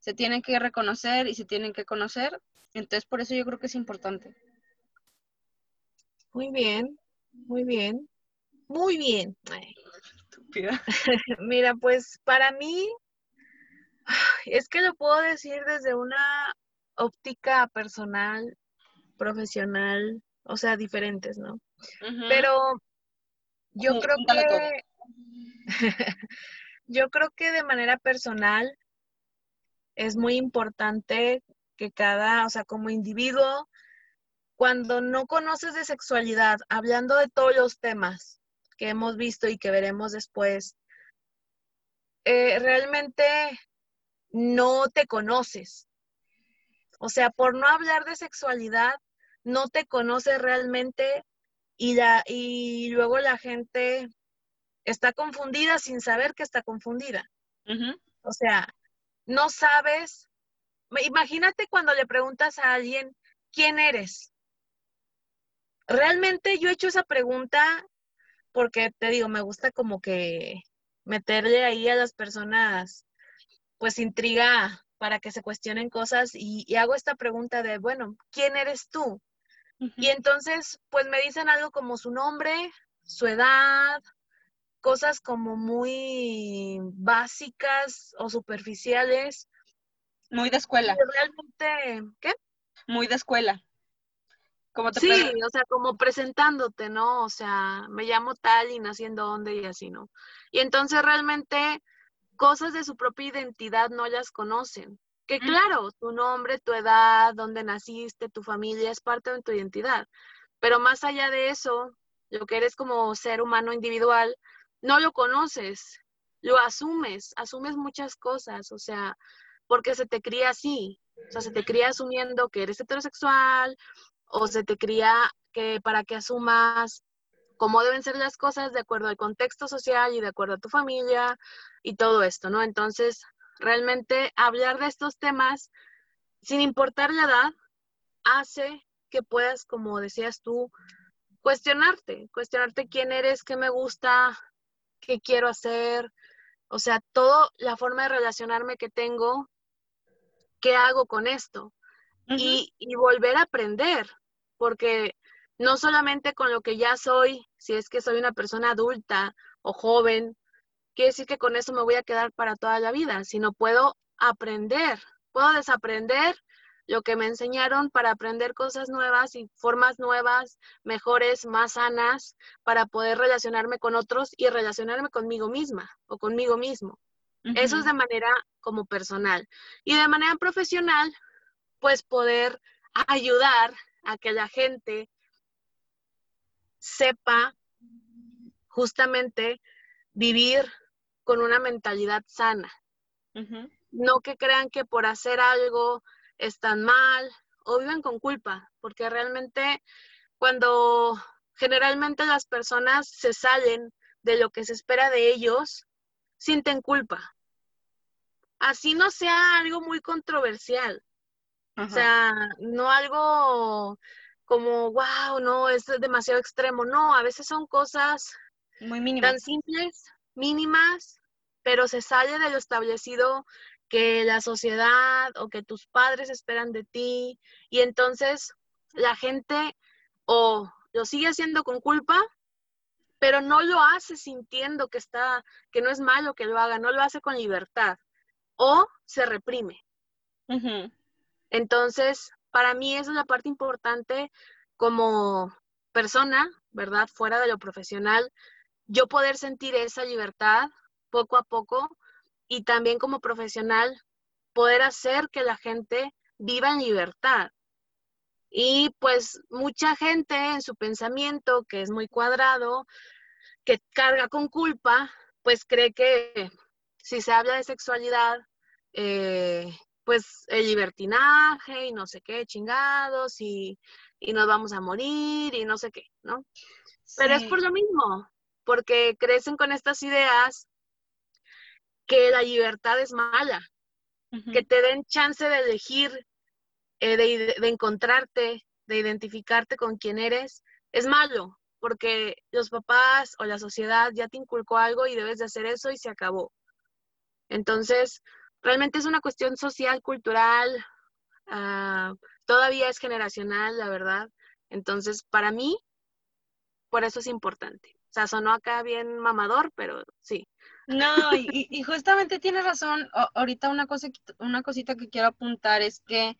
Se tienen que reconocer y se tienen que conocer, entonces por eso yo creo que es importante. Muy bien, muy bien, muy bien. Mira, pues para mí, es que lo puedo decir desde una óptica personal, profesional, o sea, diferentes, ¿no? Pero yo creo que yo creo que de manera personal es muy importante que cada, o sea, como individuo, cuando no conoces de sexualidad, hablando de todos los temas que hemos visto y que veremos después, eh, realmente no te conoces. O sea, por no hablar de sexualidad, no te conoces realmente y, la, y luego la gente está confundida sin saber que está confundida. O sea, no sabes. Imagínate cuando le preguntas a alguien, ¿quién eres? Realmente yo he hecho esa pregunta porque te digo, me gusta como que meterle ahí a las personas, pues intriga para que se cuestionen cosas y, hago esta pregunta de, bueno, ¿quién eres tú? Y entonces, pues me dicen algo como su nombre, su edad, cosas como muy básicas o superficiales. Muy de escuela. Realmente, ¿qué? Muy de escuela. Como sí, o sea, como presentándote, ¿no? O sea, me llamo tal y naciendo dónde y así, ¿no? Y entonces realmente cosas de su propia identidad no las conocen. Que claro, tu nombre, tu edad, dónde naciste, tu familia es parte de tu identidad. Pero más allá de eso, lo que eres como ser humano individual, no lo conoces, lo asumes, asumes muchas cosas, o sea, porque se te cría así, o sea, se te cría asumiendo que eres heterosexual, o se te cría que para que asumas cómo deben ser las cosas de acuerdo al contexto social y de acuerdo a tu familia y todo esto, ¿no? Entonces, realmente hablar de estos temas, sin importar la edad, hace que puedas, como decías tú, cuestionarte, cuestionarte quién eres, qué me gusta, qué quiero hacer, o sea, toda la forma de relacionarme que tengo, qué hago con esto y, y volver a aprender, porque no solamente con lo que ya soy, si es que soy una persona adulta o joven, quiere decir que con eso me voy a quedar para toda la vida, sino puedo aprender, puedo desaprender lo que me enseñaron para aprender cosas nuevas y formas nuevas, mejores, más sanas, para poder relacionarme con otros y relacionarme conmigo misma o conmigo mismo. Eso es de manera como personal. Y de manera profesional, pues poder ayudar a que la gente sepa justamente vivir con una mentalidad sana. No que crean que por hacer algo están mal o viven con culpa, porque realmente cuando generalmente las personas se salen de lo que se espera de ellos, sienten culpa. Así no sea algo muy controversial. O sea, no algo como, wow, no, es demasiado extremo. No, a veces son cosas muy mínimas. tan simples, mínimas, pero se sale de lo establecido que la sociedad o que tus padres esperan de ti y entonces la gente o lo sigue haciendo con culpa, pero no lo hace sintiendo que está que no es malo que lo haga, no lo hace con libertad o se reprime. Entonces, para mí esa es la parte importante como persona, ¿verdad? Fuera de lo profesional, yo poder sentir esa libertad poco a poco y también como profesional poder hacer que la gente viva en libertad. Y pues mucha gente en su pensamiento, que es muy cuadrado, que carga con culpa, pues cree que si se habla de sexualidad, eh, pues el libertinaje y no sé qué, chingados, y, y, nos vamos a morir y no sé qué, ¿no? Pero es por lo mismo, porque crecen con estas ideas que la libertad es mala, que te den chance de elegir, eh, de, de, encontrarte, de identificarte con quién eres, es malo, porque los papás o la sociedad ya te inculcó algo y debes de hacer eso y se acabó. Entonces, realmente es una cuestión social, cultural, uh, todavía es generacional, la verdad. Entonces, para mí, por eso es importante. O sea, sonó acá bien mamador, pero sí. No, y, y justamente tienes razón. O, ahorita una, cosa, una cosita que quiero apuntar es que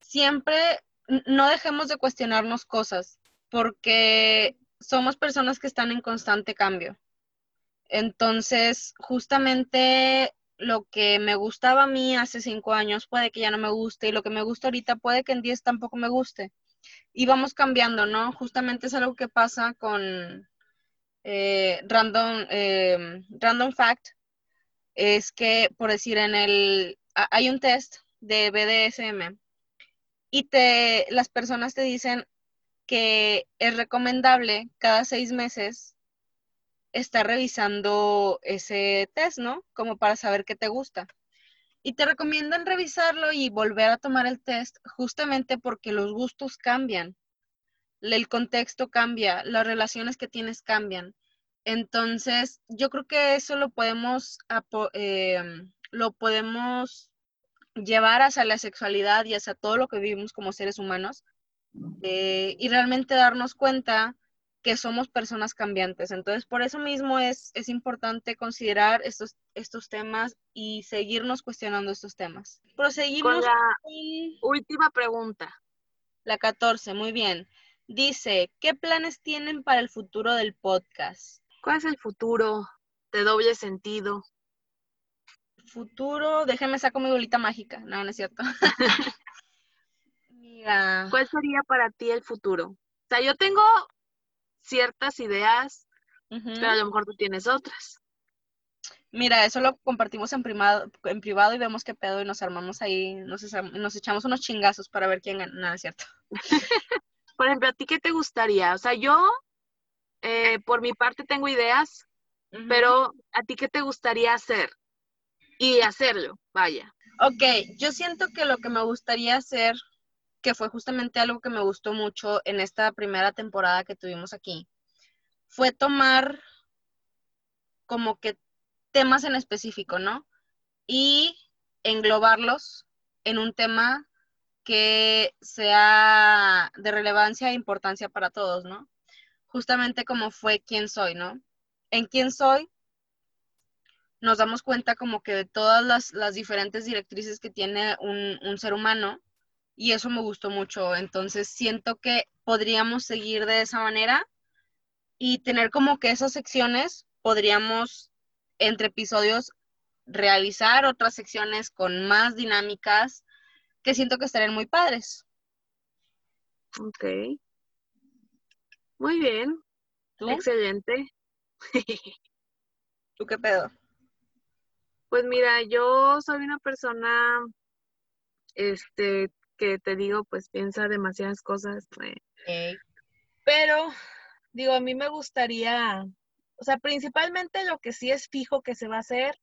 siempre no dejemos de cuestionarnos cosas, porque somos personas que están en constante cambio. Entonces, justamente lo que me gustaba a mí hace cinco años puede que ya no me guste y lo que me gusta ahorita puede que en diez tampoco me guste. Y vamos cambiando, ¿no? Justamente es algo que pasa con eh, random, eh, random fact, es que, por decir, en el, hay un test de BDSM y te, las personas te dicen que es recomendable cada seis meses está revisando ese test, ¿no? Como para saber qué te gusta. Y te recomiendan revisarlo y volver a tomar el test justamente porque los gustos cambian, el contexto cambia, las relaciones que tienes cambian. Entonces, yo creo que eso lo podemos, em, lo podemos llevar hacia la sexualidad y hacia todo lo que vivimos como seres humanos eh, y realmente darnos cuenta que somos personas cambiantes. Entonces, por eso mismo es, es importante considerar estos, estos temas y seguirnos cuestionando estos temas. Proseguimos con la última pregunta. La 14, muy bien. Dice, ¿qué planes tienen para el futuro del podcast? ¿Cuál es el futuro de doble sentido? Futuro, déjeme sacar mi bolita mágica. No, no es cierto. Mira. ¿Cuál sería para ti el futuro? O sea, yo tengo ciertas ideas, pero a lo mejor tú tienes otras. Mira, eso lo compartimos en, primado, en privado y vemos qué pedo y nos armamos ahí, nos, nos echamos unos chingazos para ver quién gana, nada, ¿cierto? por ejemplo, ¿a ti qué te gustaría? O sea, yo, eh, por mi parte, tengo ideas, pero ¿a ti qué te gustaría hacer? Y hacerlo, vaya. Ok, yo siento que lo que me gustaría hacer que fue justamente algo que me gustó mucho en esta primera temporada que tuvimos aquí, fue tomar como que temas en específico, ¿no? Y englobarlos en un tema que sea de relevancia e importancia para todos, ¿no? Justamente como fue quién soy, ¿no? En quién soy nos damos cuenta como que de todas las, diferentes directrices que tiene un, un ser humano, y eso me gustó mucho. Entonces siento que podríamos seguir de esa manera y tener como que esas secciones podríamos entre episodios realizar otras secciones con más dinámicas que siento que estarían muy padres. Ok. Muy bien. Excelente. ¿Tú qué pedo? Pues mira, yo soy una persona, este, que te digo, pues piensa demasiadas cosas. Pero, digo, a mí me gustaría, o sea, principalmente lo que sí es fijo que se va a hacer,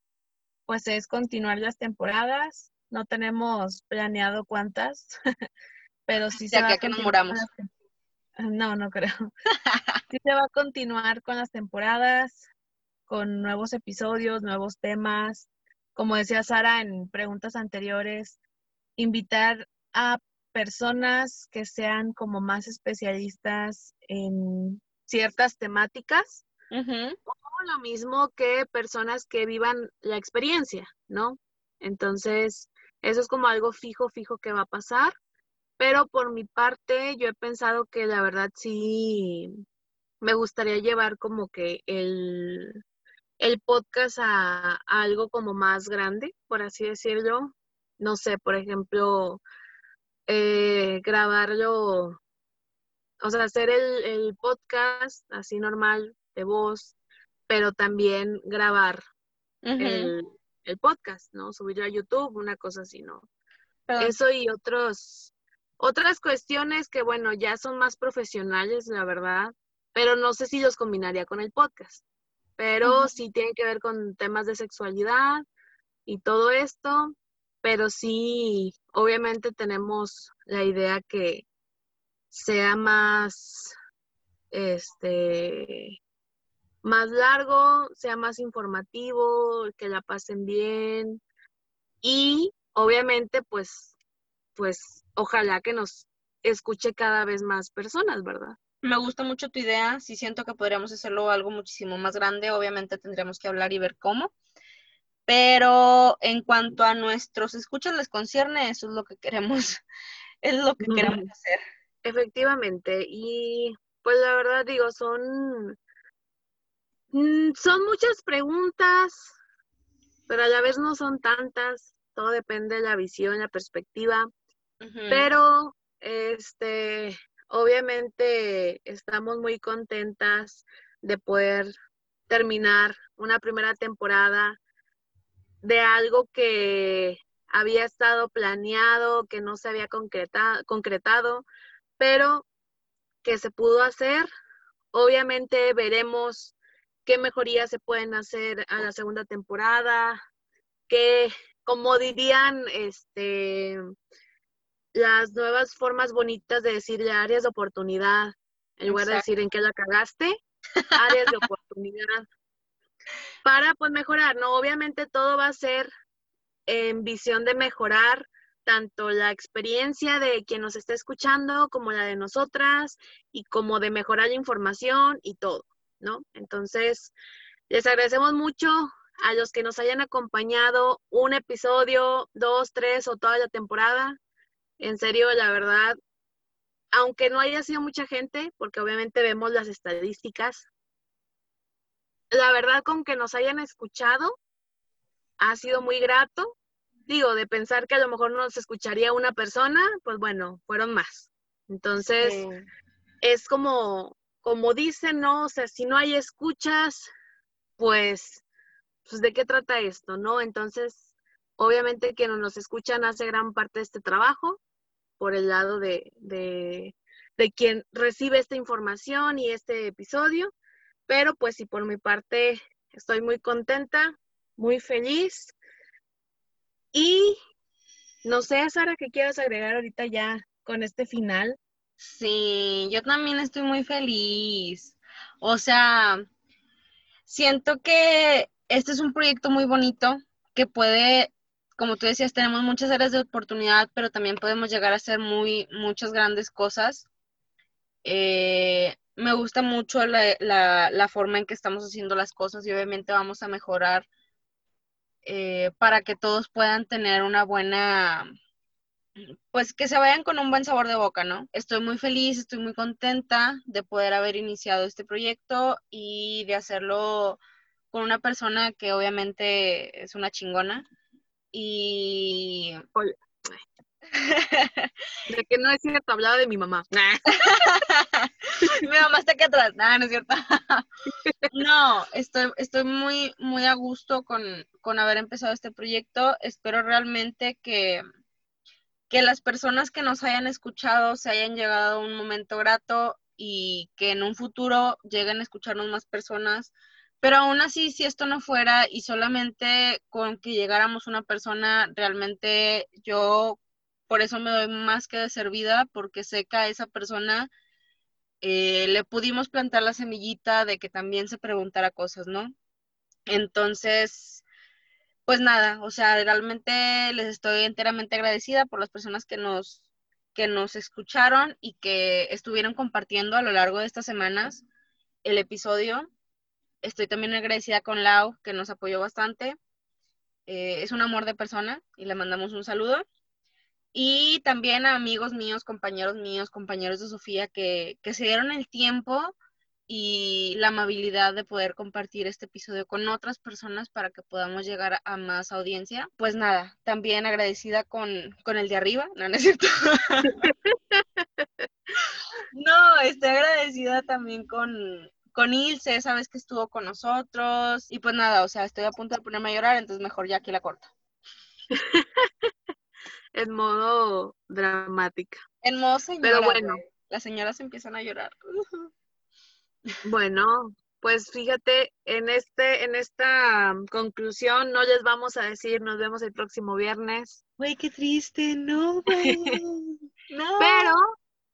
pues es continuar las temporadas. No tenemos planeado cuántas, pero sí se va a que nos muramos. No, no creo. sí se va a continuar con las temporadas, con nuevos episodios, nuevos temas. Como decía Sara en preguntas anteriores, invitar a personas que sean como más especialistas en ciertas temáticas. O lo mismo que personas que vivan la experiencia, ¿no? Entonces, eso es como algo fijo, fijo que va a pasar. Pero por mi parte, yo he pensado que la verdad sí me gustaría llevar como que el, el podcast a, algo como más grande, por así decirlo. No sé, por ejemplo, eh, grabarlo, o sea, hacer el, el podcast así normal de voz, pero también grabar el, el, podcast, ¿no? Subirlo a YouTube, una cosa así, ¿no? Eso y otros, otras cuestiones que, bueno, ya son más profesionales, la verdad, pero no sé si los combinaría con el podcast. Pero sí tienen que ver con temas de sexualidad y todo esto, pero sí, obviamente tenemos la idea que sea más, este, más largo, sea más informativo, que la pasen bien y obviamente pues, pues ojalá que nos escuche cada vez más personas, ¿verdad? Me gusta mucho tu idea, sí siento que podríamos hacerlo algo muchísimo más grande, obviamente tendríamos que hablar y ver cómo, pero en cuanto a nuestros escuchas les concierne, eso es lo que queremos, es lo que queremos hacer. Efectivamente, y pues la verdad digo, son, mm, son muchas preguntas, pero a la vez no son tantas, todo depende de la visión, la perspectiva. Pero, este, obviamente estamos muy contentas de poder terminar una primera temporada de algo que había estado planeado, que no se había concretado, pero que se pudo hacer. Obviamente veremos qué mejorías se pueden hacer a la segunda temporada, que como dirían este las nuevas formas bonitas de decir ya áreas de oportunidad, en lugar de decir en qué la cagaste, áreas de oportunidad para pues mejorar, ¿no? Obviamente todo va a ser en visión de mejorar tanto la experiencia de quien nos está escuchando como la de nosotras y como de mejorar la información y todo, ¿no? Entonces, les agradecemos mucho a los que nos hayan acompañado un episodio, dos, tres o toda la temporada. En serio, la verdad, aunque no haya sido mucha gente, porque obviamente vemos las estadísticas, la verdad con que nos hayan escuchado ha sido muy grato. Digo, de pensar que a lo mejor nos escucharía una persona, pues bueno, fueron más. Entonces, es como, como dicen, ¿no? O sea, si no hay escuchas, pues, pues, ¿de qué trata esto, no? Entonces, obviamente quienes nos escuchan hace gran parte de este trabajo por el lado de, de, de quien recibe esta información y este episodio. Pero pues sí, por mi parte estoy muy contenta, muy feliz. Y no sé, Sara, ¿qué quieres agregar ahorita ya con este final? Sí, yo también estoy muy feliz. O sea, siento que este es un proyecto muy bonito que puede como tú decías, tenemos muchas áreas de oportunidad, pero también podemos llegar a hacer muy, muchas grandes cosas. Eh, me gusta mucho la, forma en que estamos haciendo las cosas y obviamente vamos a mejorar eh, para que todos puedan tener una buena, pues que se vayan con un buen sabor de boca, ¿no? Estoy muy feliz, estoy muy contenta de poder haber iniciado este proyecto y de hacerlo con una persona que obviamente es una chingona. Y... De que no es cierto, hablaba de mi mamá. mi mamá está aquí atrás. no es cierto. no, estoy, estoy muy, muy a gusto con, con haber empezado este proyecto. Espero realmente que, que las personas que nos hayan escuchado se hayan llegado a un momento grato y que en un futuro lleguen a escucharnos más personas. Pero aún así, si esto no fuera y solamente con que llegáramos una persona, realmente yo por eso me doy más que de servida, porque sé que a esa persona eh, le pudimos plantar la semillita de que también se preguntara cosas, ¿no? Entonces, pues nada, o sea, realmente les estoy enteramente agradecida por las personas que nos, que nos escucharon y que estuvieron compartiendo a lo largo de estas semanas el episodio. Estoy también agradecida con Lau, que nos apoyó bastante. Eh, es un amor de persona y le mandamos un saludo. Y también a amigos míos, compañeros míos, compañeros de Sofía que, que se dieron el tiempo y la amabilidad de poder compartir este episodio con otras personas para que podamos llegar a más audiencia. Pues nada, también agradecida con, con el de arriba, no, no es cierto. no, estoy agradecida también con, con Ilse, sabes que estuvo con nosotros. Y pues nada, o sea, estoy a punto de ponerme a llorar, entonces mejor ya aquí la corto. En modo dramática. En modo señora. Pero bueno. Las señoras empiezan a llorar. Bueno, pues fíjate, en este, en esta conclusión no les vamos a decir nos vemos el próximo viernes. Güey, qué triste, no, no. Pero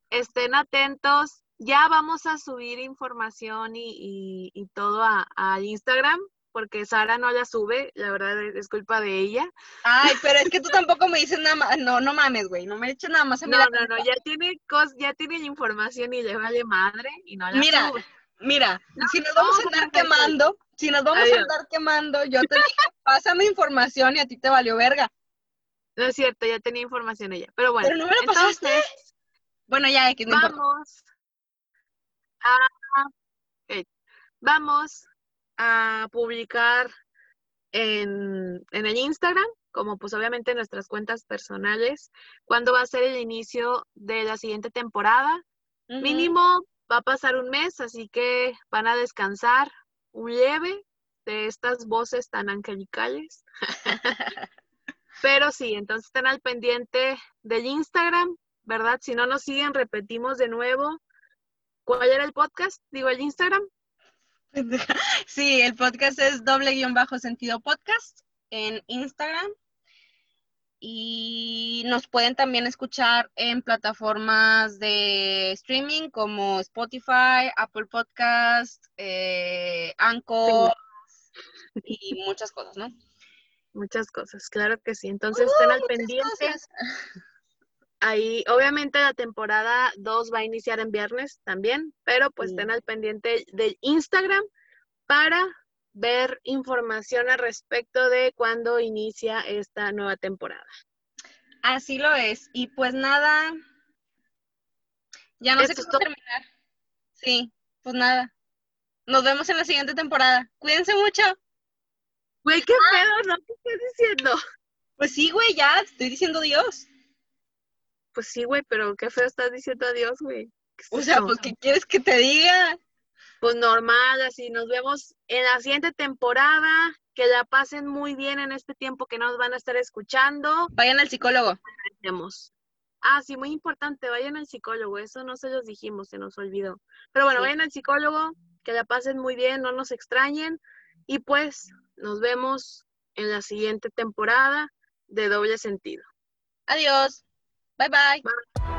estén atentos, ya vamos a subir información y, y, todo a, a, Instagram porque Sara no la sube, la verdad es culpa de ella. Ay, pero es que tú tampoco me dices nada más, no, no mames, güey, no me eches nada más a mí No, no, no, ya tiene cos, ya tiene información y le vale madre y no la Mira, sube. mira, si nos vamos a andar quemando, si nos vamos a andar quemando, yo te dije, pásame información y a ti te valió verga. No es cierto, ya tenía información ella, pero bueno. Pero no me lo pasaste. Bueno, ya, X, no Vamos a... Vamos a publicar en, el Instagram, como pues obviamente en nuestras cuentas personales, cuándo va a ser el inicio de la siguiente temporada. Mínimo va a pasar un mes, así que van a descansar un leve de estas voces tan angelicales. Pero sí, entonces estén al pendiente del Instagram, ¿verdad? Si no nos siguen, repetimos de nuevo. ¿Cuál era el podcast? Digo, el Instagram. Sí, el podcast es doble guion bajo sentido podcast en Instagram. Y nos pueden también escuchar en plataformas de streaming como Spotify, Apple Podcast, eh, Anchor y muchas cosas, ¿no? Muchas cosas, claro que sí. Entonces estén al uh, pendiente. Ahí, obviamente la temporada 2 va a iniciar en viernes también, pero pues estén al pendiente del Instagram para ver información al respecto de cuándo inicia esta nueva temporada. Así lo es. Y pues nada, ya no sé cómo terminar. Sí, pues nada. Nos vemos en la siguiente temporada. Cuídense mucho. Güey, qué ah. pedo, ¿no? ¿Qué estás diciendo? Pues sí, güey, ya, estoy diciendo Dios. Pues sí, güey, pero qué feo estás diciendo adiós, güey. O sea, pues, ¿qué quieres que te diga? Pues normal, así nos vemos en la siguiente temporada. Que la pasen muy bien en este tiempo que nos van a estar escuchando. Vayan al psicólogo. Ah, sí, muy importante, vayan al psicólogo. Eso no se los dijimos, se nos olvidó. Pero bueno, vayan al psicólogo, que la pasen muy bien, no nos extrañen. Y pues nos vemos en la siguiente temporada de doble sentido. Adiós. 拜拜。